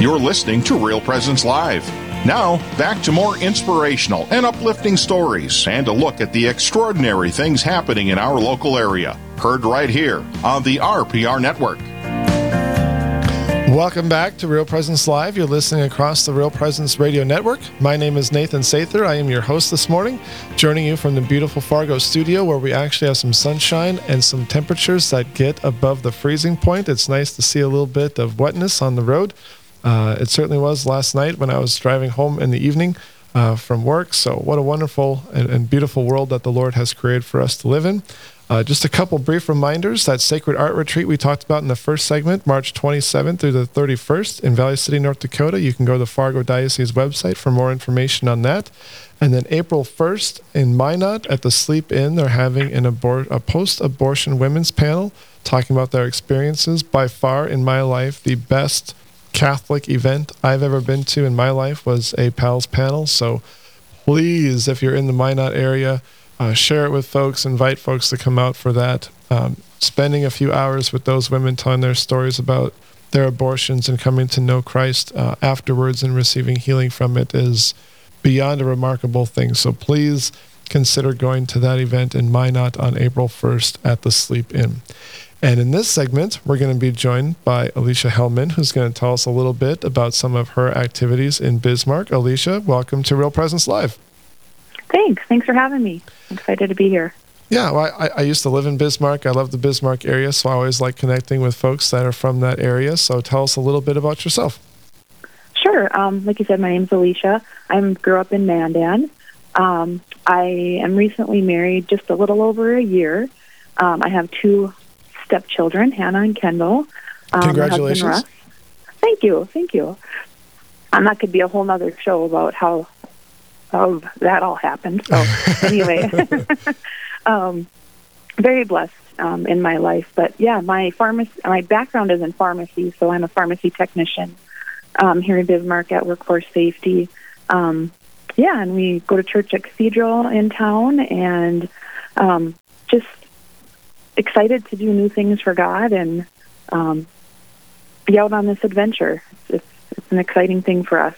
You're listening to Real Presence Live. Now, back to more inspirational and uplifting stories and a look at the extraordinary things happening in our local area. Heard right here on the RPR Network. Welcome back to Real Presence Live. You're listening across the Real Presence Radio Network. My name is Nathan Sather. I am your host this morning, joining you from the beautiful Fargo studio where we actually have some sunshine and some temperatures that get above the freezing point. It's nice to see a little bit of wetness on the road. Uh, it certainly was last night when I was driving home in the evening uh, from work. So, what a wonderful and, and beautiful world that the Lord has created for us to live in. Uh, just a couple brief reminders that Sacred Art Retreat we talked about in the first segment, March 27th through the 31st in Valley City, North Dakota. You can go to the Fargo Diocese website for more information on that. And then April 1st in Minot at the Sleep Inn, they're having an abor- a post abortion women's panel talking about their experiences. By far, in my life, the best Catholic event I've ever been to in my life was a PALS panel. So please, if you're in the Minot area, uh, share it with folks, invite folks to come out for that. Um, spending a few hours with those women telling their stories about their abortions and coming to know Christ uh, afterwards and receiving healing from it is beyond a remarkable thing. So please consider going to that event in Minot on April 1st at the Sleep Inn. And in this segment, we're going to be joined by Alicia Hellman, who's going to tell us a little bit about some of her activities in Bismarck. Alicia, welcome to Real Presence Live. Thanks. Thanks for having me. I'm excited to be here. Yeah, well, I, I used to live in Bismarck. I love the Bismarck area, so I always like connecting with folks that are from that area. So tell us a little bit about yourself. Sure. Um, like you said, my name's Alicia. I grew up in Mandan. Um, I am recently married just a little over a year. Um, I have two stepchildren, Hannah and Kendall. Um, Congratulations. Thank you. Thank you. And that could be a whole other show about how how that all happened. So anyway, um, very blessed um, in my life. But yeah, my pharmacy, my background is in pharmacy, so I'm a pharmacy technician um, here in Bismarck at Workforce Safety. Um, yeah, and we go to church at Cathedral in town, and um, just excited to do new things for God and um, be out on this adventure. It's, it's an exciting thing for us.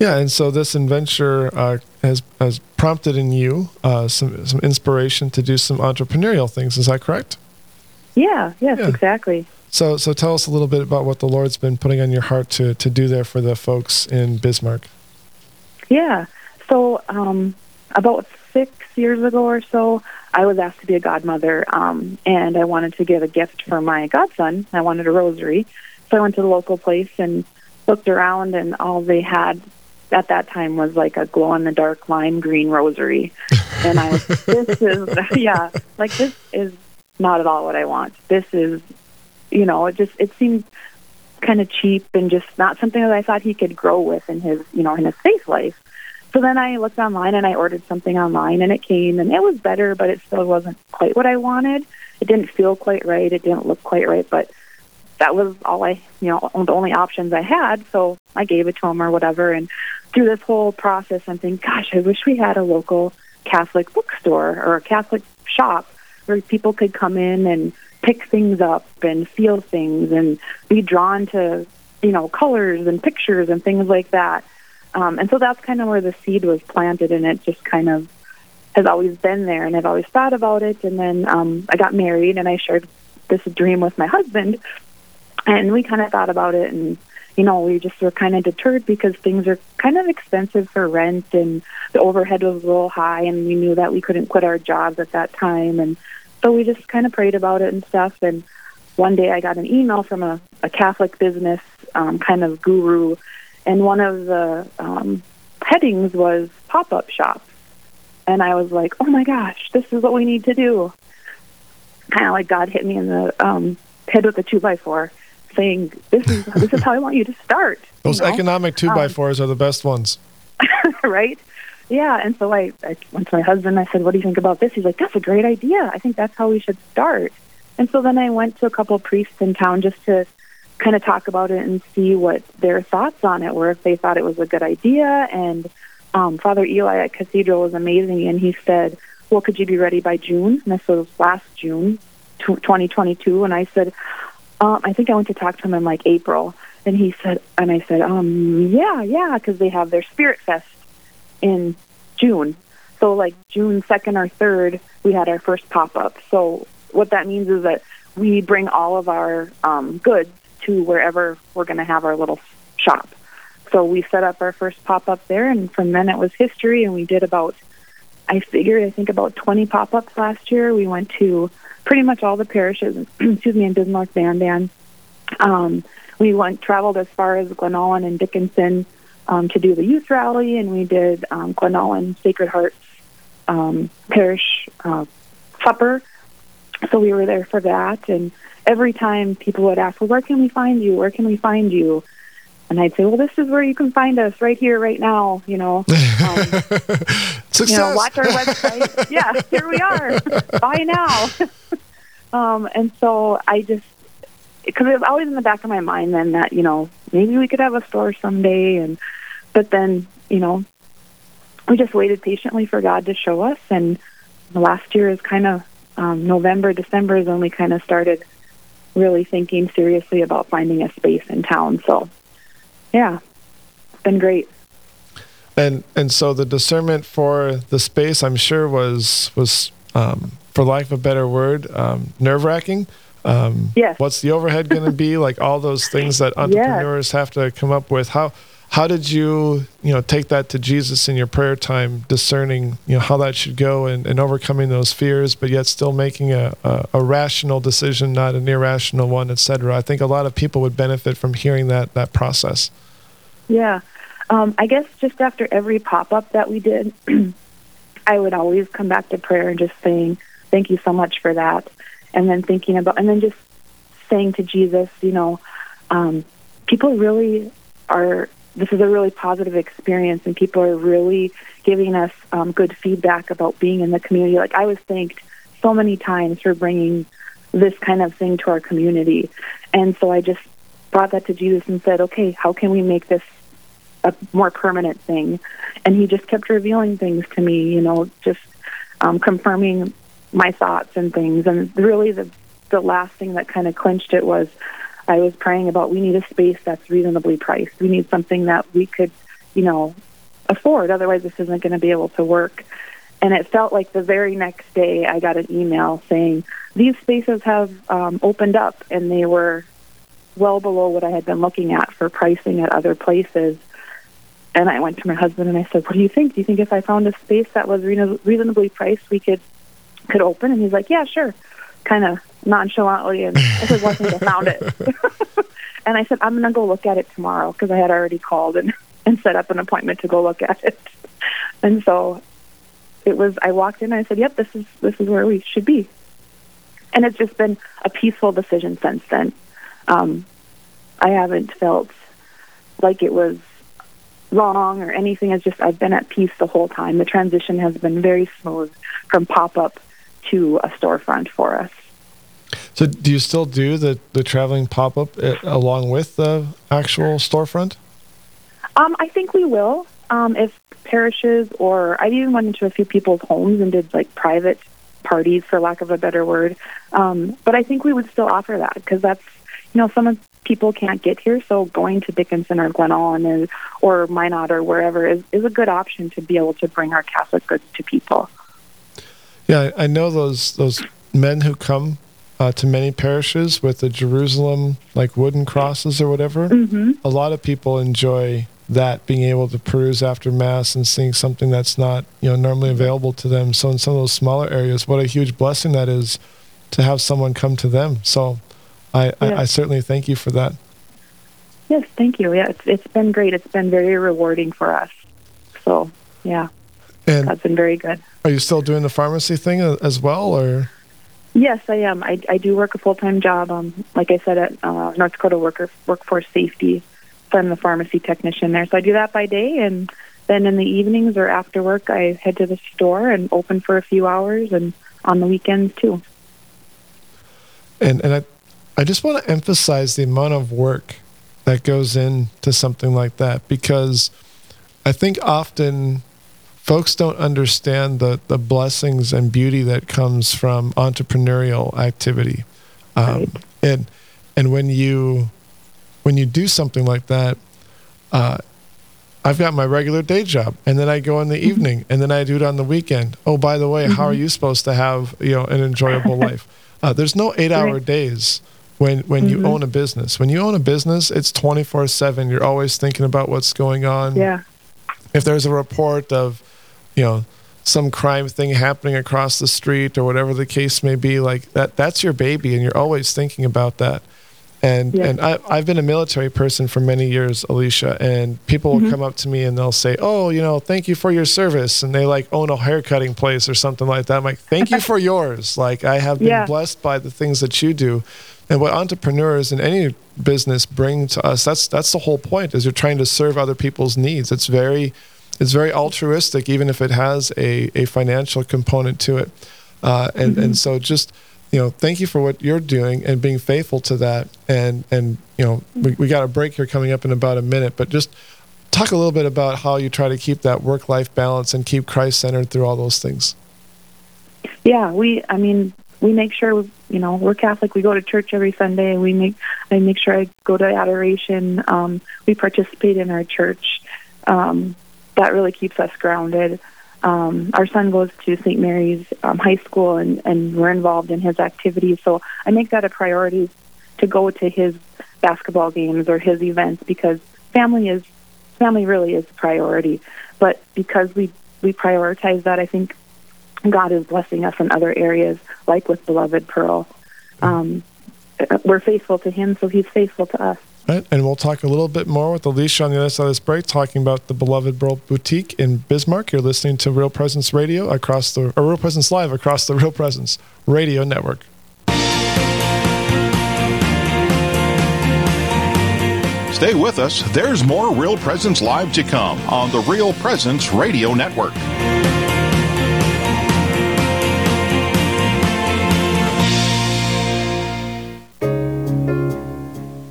Yeah, and so this adventure uh, has has prompted in you uh, some some inspiration to do some entrepreneurial things. Is that correct? Yeah. Yes. Yeah. Exactly. So so tell us a little bit about what the Lord's been putting on your heart to to do there for the folks in Bismarck. Yeah. So um, about six years ago or so, I was asked to be a godmother, um, and I wanted to give a gift for my godson. I wanted a rosary, so I went to the local place and looked around, and all they had at that time was like a glow in the dark lime green rosary. And I was, this is, yeah, like this is not at all what I want. This is, you know, it just, it seemed kind of cheap and just not something that I thought he could grow with in his, you know, in his faith life. So then I looked online and I ordered something online and it came and it was better, but it still wasn't quite what I wanted. It didn't feel quite right. It didn't look quite right, but that was all I, you know, the only options I had. So I gave it to him or whatever. And through this whole process, I'm thinking, gosh, I wish we had a local Catholic bookstore or a Catholic shop where people could come in and pick things up and feel things and be drawn to, you know, colors and pictures and things like that. Um, and so that's kind of where the seed was planted, and it just kind of has always been there. And I've always thought about it. And then um, I got married, and I shared this dream with my husband, and we kind of thought about it and you know, we just were kind of deterred because things are kind of expensive for rent and the overhead was a little high and we knew that we couldn't quit our jobs at that time. And so we just kind of prayed about it and stuff. And one day I got an email from a, a Catholic business um, kind of guru, and one of the um, headings was pop up shop. And I was like, oh my gosh, this is what we need to do. Kind of like God hit me in the um, head with a two by four saying, "This is this is how I want you to start." Those you know? economic two by um, fours are the best ones, right? Yeah, and so I, I went to my husband. I said, "What do you think about this?" He's like, "That's a great idea. I think that's how we should start." And so then I went to a couple of priests in town just to kind of talk about it and see what their thoughts on it were, if they thought it was a good idea. And um, Father Eli at Cathedral was amazing, and he said, "Well, could you be ready by June?" And this was last June, 2022. And I said, um, I think I went to talk to him in like April, And he said, and I said, um, yeah, yeah, because they have their Spirit Fest in June. So like June 2nd or 3rd, we had our first pop up. So what that means is that we bring all of our um, goods to wherever we're going to have our little shop. So we set up our first pop up there, and from then it was history. And we did about, I figured, I think about 20 pop ups last year. We went to pretty much all the parishes, excuse me, in Bismarck, Mandan. Um, we went traveled as far as Glen Ullin and Dickinson um, to do the youth rally, and we did um, Glen Ullin Sacred Hearts um, Parish uh, supper. So we were there for that, and every time people would ask, "Well, where can we find you? Where can we find you?" And I'd say, well, this is where you can find us right here, right now. You know, um, Success. you know, watch our website. yeah, here we are. Buy now. um, and so I just, because it was always in the back of my mind then that you know maybe we could have a store someday, and but then you know we just waited patiently for God to show us, and last year is kind of um, November, December is when we kind of started really thinking seriously about finding a space in town. So yeah, it's been great. And and so the discernment for the space, I'm sure, was was um, for lack of a better word, um, nerve wracking. Um, yes. What's the overhead going to be? Like all those things that entrepreneurs yes. have to come up with. How how did you you know take that to Jesus in your prayer time, discerning you know how that should go and, and overcoming those fears, but yet still making a, a, a rational decision, not an irrational one, etc. I think a lot of people would benefit from hearing that that process. Yeah, um, I guess just after every pop up that we did, I would always come back to prayer and just saying, "Thank you so much for that," and then thinking about, and then just saying to Jesus, you know, um, people really are. This is a really positive experience, and people are really giving us um, good feedback about being in the community. Like I was thanked so many times for bringing this kind of thing to our community, and so I just brought that to Jesus and said, "Okay, how can we make this a more permanent thing. And he just kept revealing things to me, you know, just um, confirming my thoughts and things. And really, the the last thing that kind of clinched it was I was praying about we need a space that's reasonably priced. We need something that we could, you know, afford. Otherwise, this isn't going to be able to work. And it felt like the very next day I got an email saying these spaces have um, opened up and they were well below what I had been looking at for pricing at other places. And I went to my husband and I said, "What do you think? Do you think if I found a space that was reasonably priced, we could could open?" And he's like, "Yeah, sure." Kind of nonchalantly, and I said, "Well, I think I found it." and I said, "I'm going to go look at it tomorrow because I had already called and and set up an appointment to go look at it." And so it was. I walked in and I said, "Yep, this is this is where we should be." And it's just been a peaceful decision since then. Um, I haven't felt like it was wrong or anything. It's just I've been at peace the whole time. The transition has been very smooth from pop up to a storefront for us. So, do you still do the the traveling pop up uh, along with the actual storefront? Um, I think we will. Um, if parishes or I even went into a few people's homes and did like private parties, for lack of a better word. Um, but I think we would still offer that because that's you know some of people can't get here, so going to Dickinson or Glen Ullin or Minot or wherever is, is a good option to be able to bring our Catholic goods to people. Yeah, I know those those men who come uh, to many parishes with the Jerusalem like wooden crosses or whatever. Mm-hmm. A lot of people enjoy that being able to peruse after mass and seeing something that's not you know normally available to them. So in some of those smaller areas, what a huge blessing that is to have someone come to them. So I, yes. I, I, certainly thank you for that. Yes, thank you. Yeah, it's, it's been great. It's been very rewarding for us. So, yeah, and that's been very good. Are you still doing the pharmacy thing as well, or? Yes, I am. I, I do work a full time job. Um, like I said, at uh, North Dakota Worker Workforce Safety. So I'm the pharmacy technician there. So I do that by day, and then in the evenings or after work, I head to the store and open for a few hours, and on the weekends too. And and I I just want to emphasize the amount of work that goes into something like that because I think often folks don't understand the, the blessings and beauty that comes from entrepreneurial activity. Um, right. and, and when you when you do something like that, uh, I've got my regular day job, and then I go in the mm-hmm. evening, and then I do it on the weekend. Oh, by the way, mm-hmm. how are mm-hmm. you supposed to have you know an enjoyable life? Uh, there's no eight-hour right. days when when mm-hmm. you own a business. When you own a business, it's 24/7. You're always thinking about what's going on. Yeah. If there's a report of, you know, some crime thing happening across the street or whatever the case may be, like that that's your baby and you're always thinking about that. And yeah. and I, I've been a military person for many years, Alicia, and people will mm-hmm. come up to me and they'll say, "Oh, you know, thank you for your service," and they like own a haircutting place or something like that. I'm like, "Thank you for yours." Like I have been yeah. blessed by the things that you do, and what entrepreneurs in any business bring to us. That's that's the whole point. Is you're trying to serve other people's needs. It's very it's very altruistic, even if it has a a financial component to it. Uh, and mm-hmm. and so just you know, thank you for what you're doing and being faithful to that. And and you know, we, we got a break here coming up in about a minute, but just talk a little bit about how you try to keep that work life balance and keep Christ centered through all those things. Yeah, we. I mean, we make sure you know we're Catholic. We go to church every Sunday. We make I make sure I go to adoration. Um, we participate in our church. Um, that really keeps us grounded. Um, our son goes to St. Mary's um, High School, and, and we're involved in his activities. So I make that a priority to go to his basketball games or his events because family is family really is a priority. But because we we prioritize that, I think God is blessing us in other areas, like with beloved Pearl. Um, we're faithful to Him, so He's faithful to us. Right, and we'll talk a little bit more with Alicia on the other side of this break, talking about the beloved Pearl Boutique in Bismarck. You're listening to Real Presence Radio across the, or Real Presence Live across the Real Presence Radio Network. Stay with us. There's more Real Presence Live to come on the Real Presence Radio Network.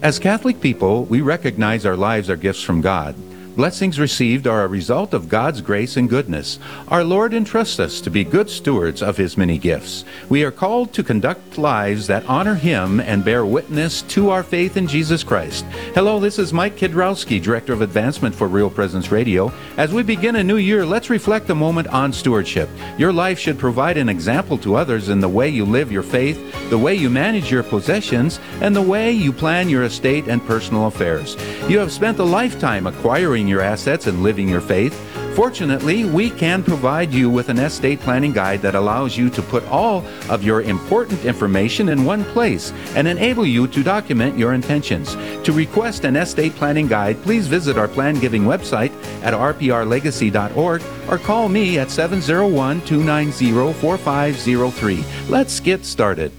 As Catholic people, we recognize our lives are gifts from God. Blessings received are a result of God's grace and goodness. Our Lord entrusts us to be good stewards of His many gifts. We are called to conduct lives that honor Him and bear witness to our faith in Jesus Christ. Hello, this is Mike Kidrowski, Director of Advancement for Real Presence Radio. As we begin a new year, let's reflect a moment on stewardship. Your life should provide an example to others in the way you live your faith, the way you manage your possessions, and the way you plan your estate and personal affairs. You have spent a lifetime acquiring your assets and living your faith. Fortunately, we can provide you with an estate planning guide that allows you to put all of your important information in one place and enable you to document your intentions. To request an estate planning guide, please visit our plan giving website at rprlegacy.org or call me at 701 290 4503. Let's get started.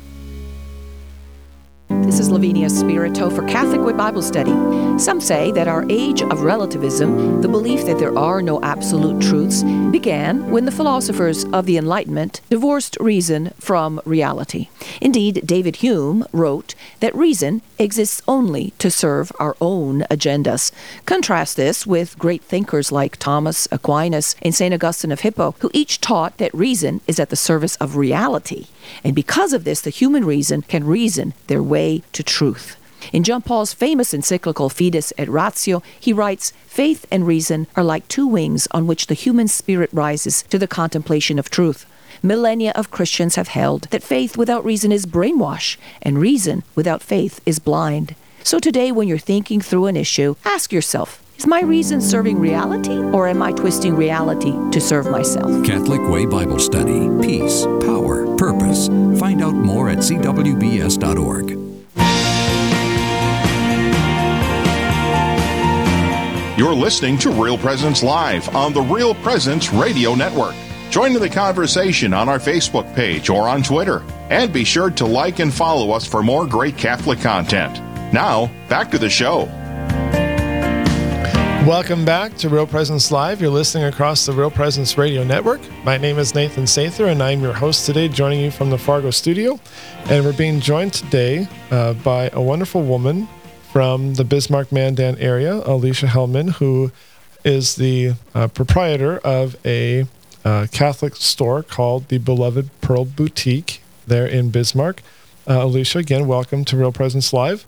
This is Lavinia Spirito for Catholic Way Bible Study. Some say that our age of relativism, the belief that there are no absolute truths, began when the philosophers of the Enlightenment divorced reason from reality. Indeed, David Hume wrote that reason exists only to serve our own agendas. Contrast this with great thinkers like Thomas Aquinas and St. Augustine of Hippo, who each taught that reason is at the service of reality. And because of this, the human reason can reason their to truth. In John Paul's famous encyclical Fides et Ratio, he writes Faith and reason are like two wings on which the human spirit rises to the contemplation of truth. Millennia of Christians have held that faith without reason is brainwash, and reason without faith is blind. So today, when you're thinking through an issue, ask yourself is my reason serving reality, or am I twisting reality to serve myself? Catholic Way Bible Study. Peace, power, purpose. Find out more at cwbs.org. You're listening to Real Presence Live on the Real Presence Radio Network. Join in the conversation on our Facebook page or on Twitter. And be sure to like and follow us for more great Catholic content. Now, back to the show. Welcome back to Real Presence Live. You're listening across the Real Presence Radio Network. My name is Nathan Sather, and I'm your host today, joining you from the Fargo studio. And we're being joined today uh, by a wonderful woman from the Bismarck Mandan area, Alicia Hellman, who is the uh, proprietor of a uh, Catholic store called the Beloved Pearl Boutique there in Bismarck. Uh, Alicia, again, welcome to Real Presence Live.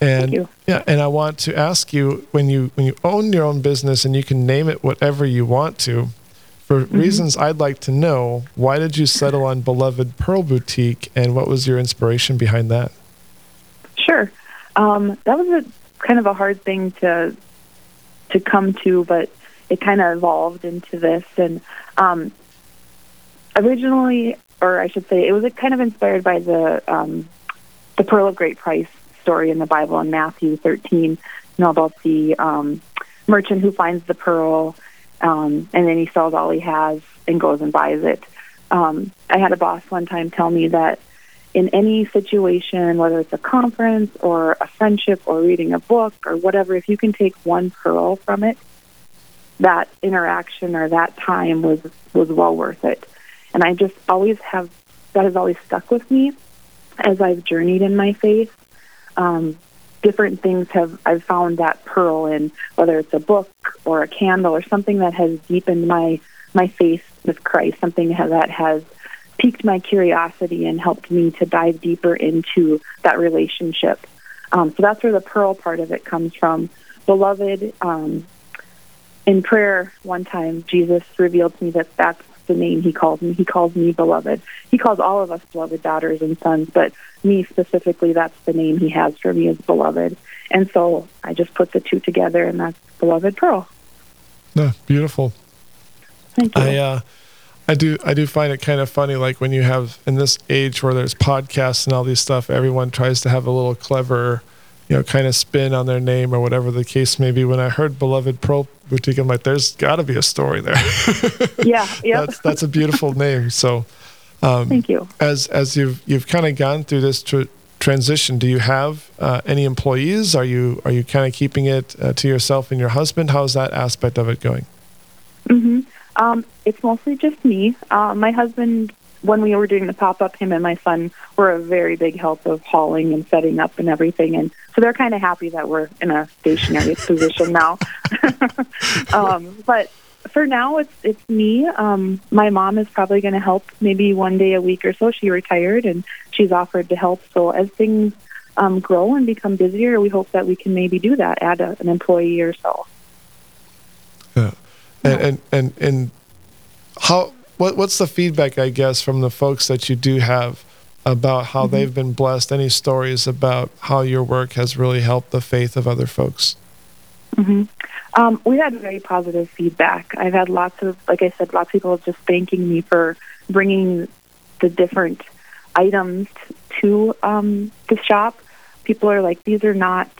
And yeah, and I want to ask you when you when you own your own business and you can name it whatever you want to, for mm-hmm. reasons I'd like to know, why did you settle on Beloved Pearl Boutique and what was your inspiration behind that? Sure. Um, that was a kind of a hard thing to to come to, but it kind of evolved into this. And um, originally, or I should say, it was kind of inspired by the um, the pearl of great price story in the Bible in Matthew 13. You know about the um, merchant who finds the pearl, um, and then he sells all he has and goes and buys it. Um, I had a boss one time tell me that in any situation, whether it's a conference or a friendship or reading a book or whatever, if you can take one pearl from it, that interaction or that time was was well worth it. And I just always have that has always stuck with me as I've journeyed in my faith. Um, different things have I've found that pearl in whether it's a book or a candle or something that has deepened my my faith with Christ, something that has piqued my curiosity and helped me to dive deeper into that relationship. Um, so that's where the pearl part of it comes from. Beloved, um, in prayer one time, Jesus revealed to me that that's the name he calls me. He calls me beloved. He calls all of us beloved daughters and sons, but me specifically, that's the name he has for me is beloved. And so I just put the two together, and that's beloved pearl. Yeah, beautiful. Thank you. I, uh, I do I do find it kind of funny like when you have in this age where there's podcasts and all these stuff everyone tries to have a little clever you know kind of spin on their name or whatever the case may be. When I heard beloved Pearl Boutique I'm like there's got to be a story there. Yeah yeah that's that's a beautiful name. So um, thank you. as as you've you've kind of gone through this tr- transition do you have uh, any employees? Are you are you kind of keeping it uh, to yourself and your husband? How's that aspect of it going? Mm-hmm. Um, it's mostly just me. Uh, my husband, when we were doing the pop up, him and my son were a very big help of hauling and setting up and everything, and so they're kind of happy that we're in a stationary position now. um, but for now, it's it's me. Um, my mom is probably going to help maybe one day a week or so. She retired and she's offered to help. So as things um, grow and become busier, we hope that we can maybe do that, add a, an employee or so. And, and and and how what what's the feedback I guess from the folks that you do have about how mm-hmm. they've been blessed? Any stories about how your work has really helped the faith of other folks? Mm-hmm. Um, we had very positive feedback. I've had lots of, like I said, lots of people just thanking me for bringing the different items to um, the shop. People are like, these are not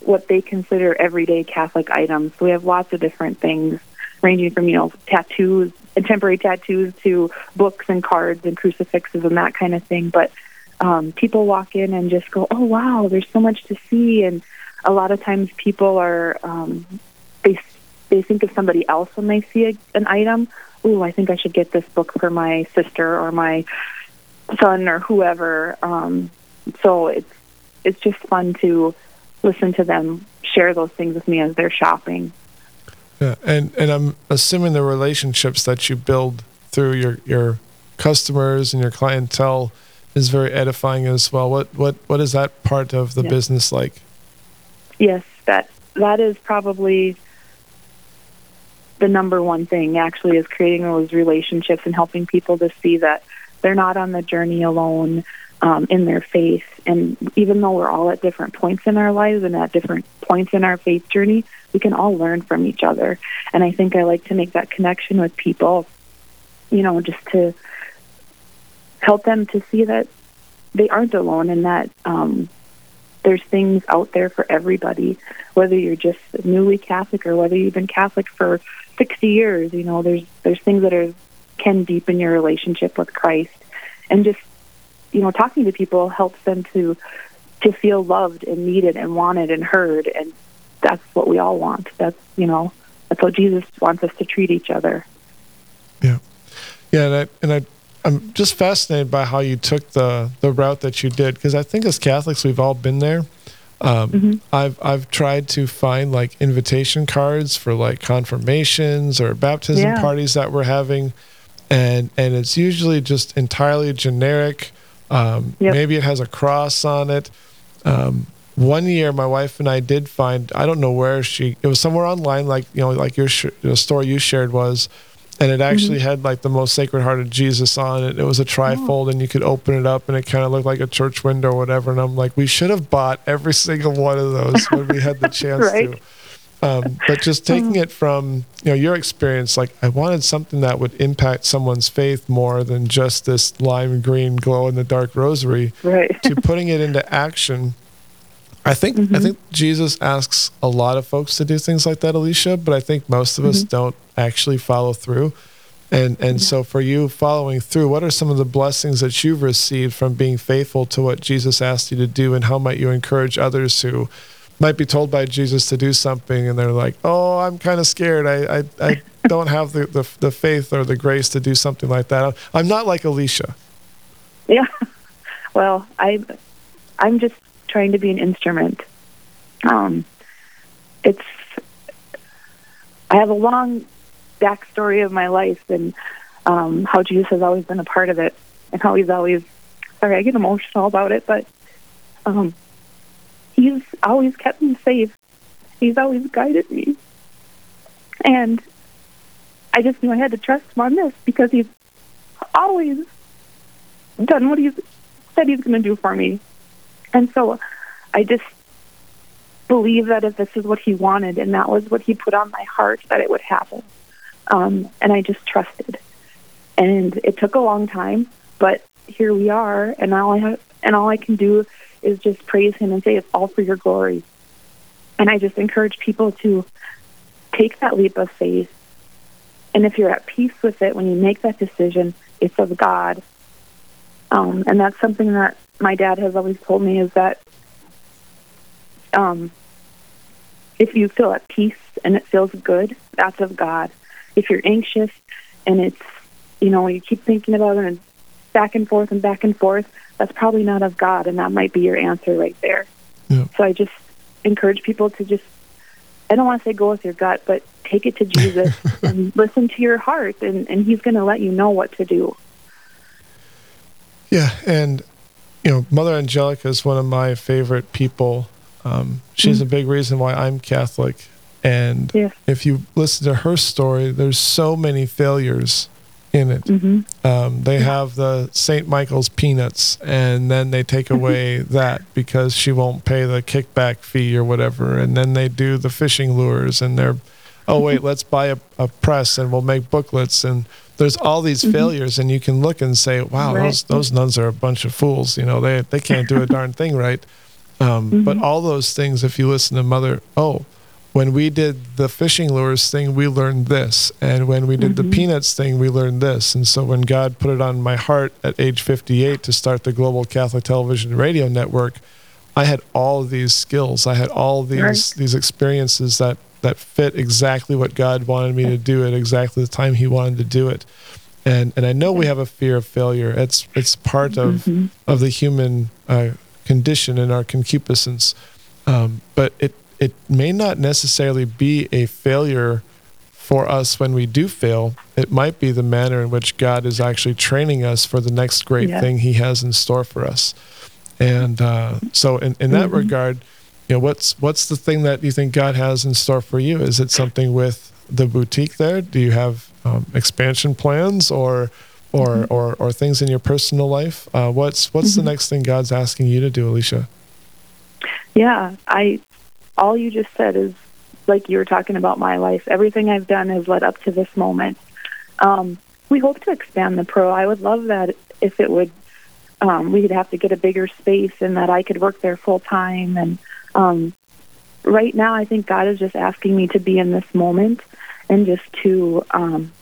what they consider everyday Catholic items. We have lots of different things ranging from you know tattoos, and temporary tattoos to books and cards and crucifixes and that kind of thing. But um, people walk in and just go, "Oh wow, there's so much to see." And a lot of times people are um, they they think of somebody else when they see a, an item. Oh, I think I should get this book for my sister or my son or whoever. Um, so it's it's just fun to listen to them share those things with me as they're shopping. Yeah, and and I'm assuming the relationships that you build through your your customers and your clientele is very edifying as well. What what what is that part of the business like? Yes, that that is probably the number one thing actually is creating those relationships and helping people to see that they're not on the journey alone um, in their faith. And even though we're all at different points in our lives and at different points in our faith journey, we can all learn from each other. And I think I like to make that connection with people, you know, just to help them to see that they aren't alone and that um, there's things out there for everybody, whether you're just newly Catholic or whether you've been Catholic for 60 years. You know, there's there's things that are can deepen your relationship with Christ, and just you know, talking to people helps them to to feel loved and needed and wanted and heard, and that's what we all want. That's you know, that's what Jesus wants us to treat each other. Yeah, yeah, and I and I. I'm just fascinated by how you took the, the route that you did because I think as Catholics we've all been there. Um, mm-hmm. I've I've tried to find like invitation cards for like confirmations or baptism yeah. parties that we're having, and and it's usually just entirely generic um, yep. Maybe it has a cross on it. Um, one year my wife and I did find I don't know where she it was somewhere online like you know like your sh- the story you shared was and it actually mm-hmm. had like the most sacred heart of Jesus on it. It was a trifold, oh. and you could open it up, and it kind of looked like a church window or whatever. And I'm like, we should have bought every single one of those when we had the chance right. to. Um, but just taking it from you know your experience, like I wanted something that would impact someone's faith more than just this lime green glow in the dark rosary, right. to putting it into action. I think mm-hmm. I think Jesus asks a lot of folks to do things like that, Alicia, but I think most of mm-hmm. us don't actually follow through. And and yeah. so for you following through, what are some of the blessings that you've received from being faithful to what Jesus asked you to do and how might you encourage others who might be told by Jesus to do something and they're like, "Oh, I'm kind of scared. I I, I don't have the, the the faith or the grace to do something like that." I'm not like Alicia. Yeah. Well, I I'm just trying to be an instrument. Um it's I have a long backstory of my life and um, how Jesus has always been a part of it and how he's always sorry, I get emotional about it, but um, he's always kept me safe. He's always guided me. And I just knew I had to trust him on this because he's always done what he's said he's going to do for me. And so I just believe that if this is what he wanted and that was what he put on my heart, that it would happen. Um, and I just trusted. And it took a long time, but here we are, and all I have, and all I can do is just praise Him and say it's all for Your glory. And I just encourage people to take that leap of faith. And if you're at peace with it when you make that decision, it's of God. Um, and that's something that my dad has always told me is that um, if you feel at peace and it feels good, that's of God if you're anxious and it's you know you keep thinking about it and back and forth and back and forth that's probably not of god and that might be your answer right there yeah. so i just encourage people to just i don't want to say go with your gut but take it to jesus and listen to your heart and, and he's going to let you know what to do yeah and you know mother angelica is one of my favorite people um, she's mm-hmm. a big reason why i'm catholic and if you listen to her story, there's so many failures in it. Mm-hmm. Um, they have the St. Michael's peanuts, and then they take away that because she won't pay the kickback fee or whatever. And then they do the fishing lures, and they're, oh, wait, let's buy a, a press and we'll make booklets. And there's all these mm-hmm. failures, and you can look and say, wow, right. those, those nuns are a bunch of fools. You know, they, they can't do a darn thing right. Um, mm-hmm. But all those things, if you listen to Mother, oh, when we did the fishing lures thing, we learned this. And when we did mm-hmm. the peanuts thing, we learned this. And so when God put it on my heart at age 58 to start the Global Catholic Television Radio Network, I had all these skills. I had all these right. these experiences that that fit exactly what God wanted me to do at exactly the time He wanted to do it. And and I know we have a fear of failure. It's it's part of mm-hmm. of the human uh, condition and our concupiscence. Um, but it it may not necessarily be a failure for us when we do fail. It might be the manner in which God is actually training us for the next great yeah. thing He has in store for us. And uh, so, in, in that mm-hmm. regard, you know, what's what's the thing that you think God has in store for you? Is it something with the boutique there? Do you have um, expansion plans or or, mm-hmm. or or things in your personal life? Uh, what's what's mm-hmm. the next thing God's asking you to do, Alicia? Yeah, I all you just said is like you were talking about my life. Everything I've done has led up to this moment. Um, we hope to expand the pro. I would love that if it would. Um, we'd have to get a bigger space and that I could work there full time. And um, right now, I think God is just asking me to be in this moment and just to um,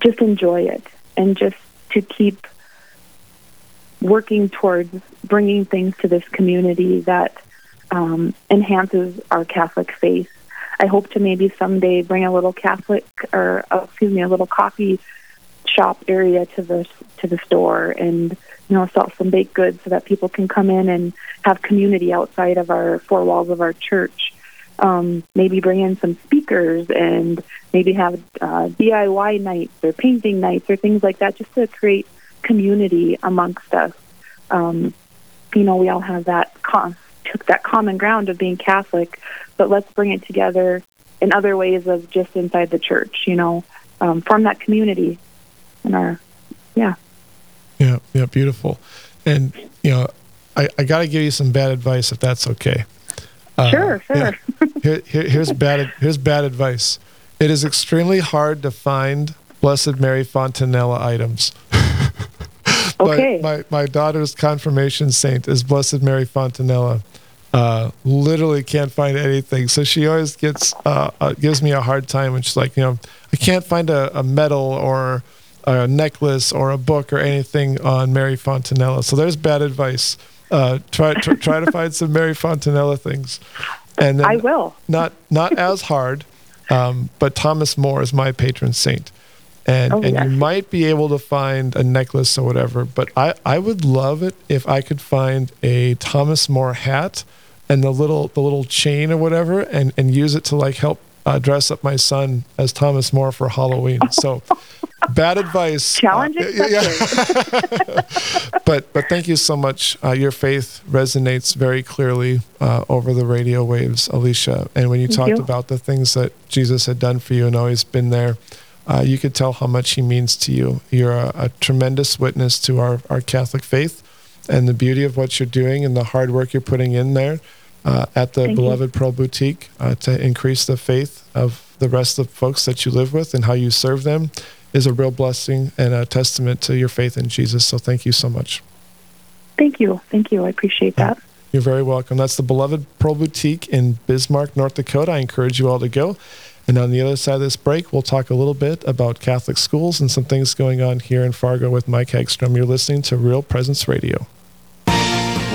just enjoy it and just to keep working towards bringing things to this community that um, enhances our Catholic faith. I hope to maybe someday bring a little Catholic or uh, excuse me, a little coffee shop area to the to the store and you know sell some baked goods so that people can come in and have community outside of our four walls of our church. Um, maybe bring in some speakers and maybe have uh, DIY nights or painting nights or things like that, just to create community amongst us. Um, you know, we all have that con- took that common ground of being Catholic, but let's bring it together in other ways of just inside the church, you know, um, form that community in our, yeah. Yeah, yeah, beautiful. And, you know, I, I got to give you some bad advice if that's okay. Uh, sure, sure. Yeah. Here, here, here's bad. Here's bad advice. It is extremely hard to find Blessed Mary Fontanella items. okay. my, my, my daughter's confirmation saint is Blessed Mary Fontanella. Uh, literally can't find anything. So she always gets uh, uh, gives me a hard time when she's like, you know, I can't find a, a medal or a necklace or a book or anything on Mary Fontanella. So there's bad advice. Uh, try try, try to find some Mary Fontanella things, and I will. Not not as hard, um, but Thomas More is my patron saint, and oh, and yes. you might be able to find a necklace or whatever. But I I would love it if I could find a Thomas More hat and the little the little chain or whatever, and and use it to like help uh, dress up my son as Thomas More for Halloween. So bad advice. Challenge uh, yeah. but but thank you so much. Uh, your faith resonates very clearly uh, over the radio waves, Alicia. And when you thank talked you. about the things that Jesus had done for you and always been there, uh, you could tell how much he means to you. You're a, a tremendous witness to our, our Catholic faith and the beauty of what you're doing and the hard work you're putting in there. Uh, at the Thank Beloved Pearl Boutique uh, to increase the faith of the rest of the folks that you live with and how you serve them is a real blessing and a testament to your faith in Jesus. So thank you so much. Thank you. Thank you. I appreciate that. You're very welcome. That's the Beloved Pearl Boutique in Bismarck, North Dakota. I encourage you all to go. And on the other side of this break, we'll talk a little bit about Catholic schools and some things going on here in Fargo with Mike Hagstrom. You're listening to Real Presence Radio.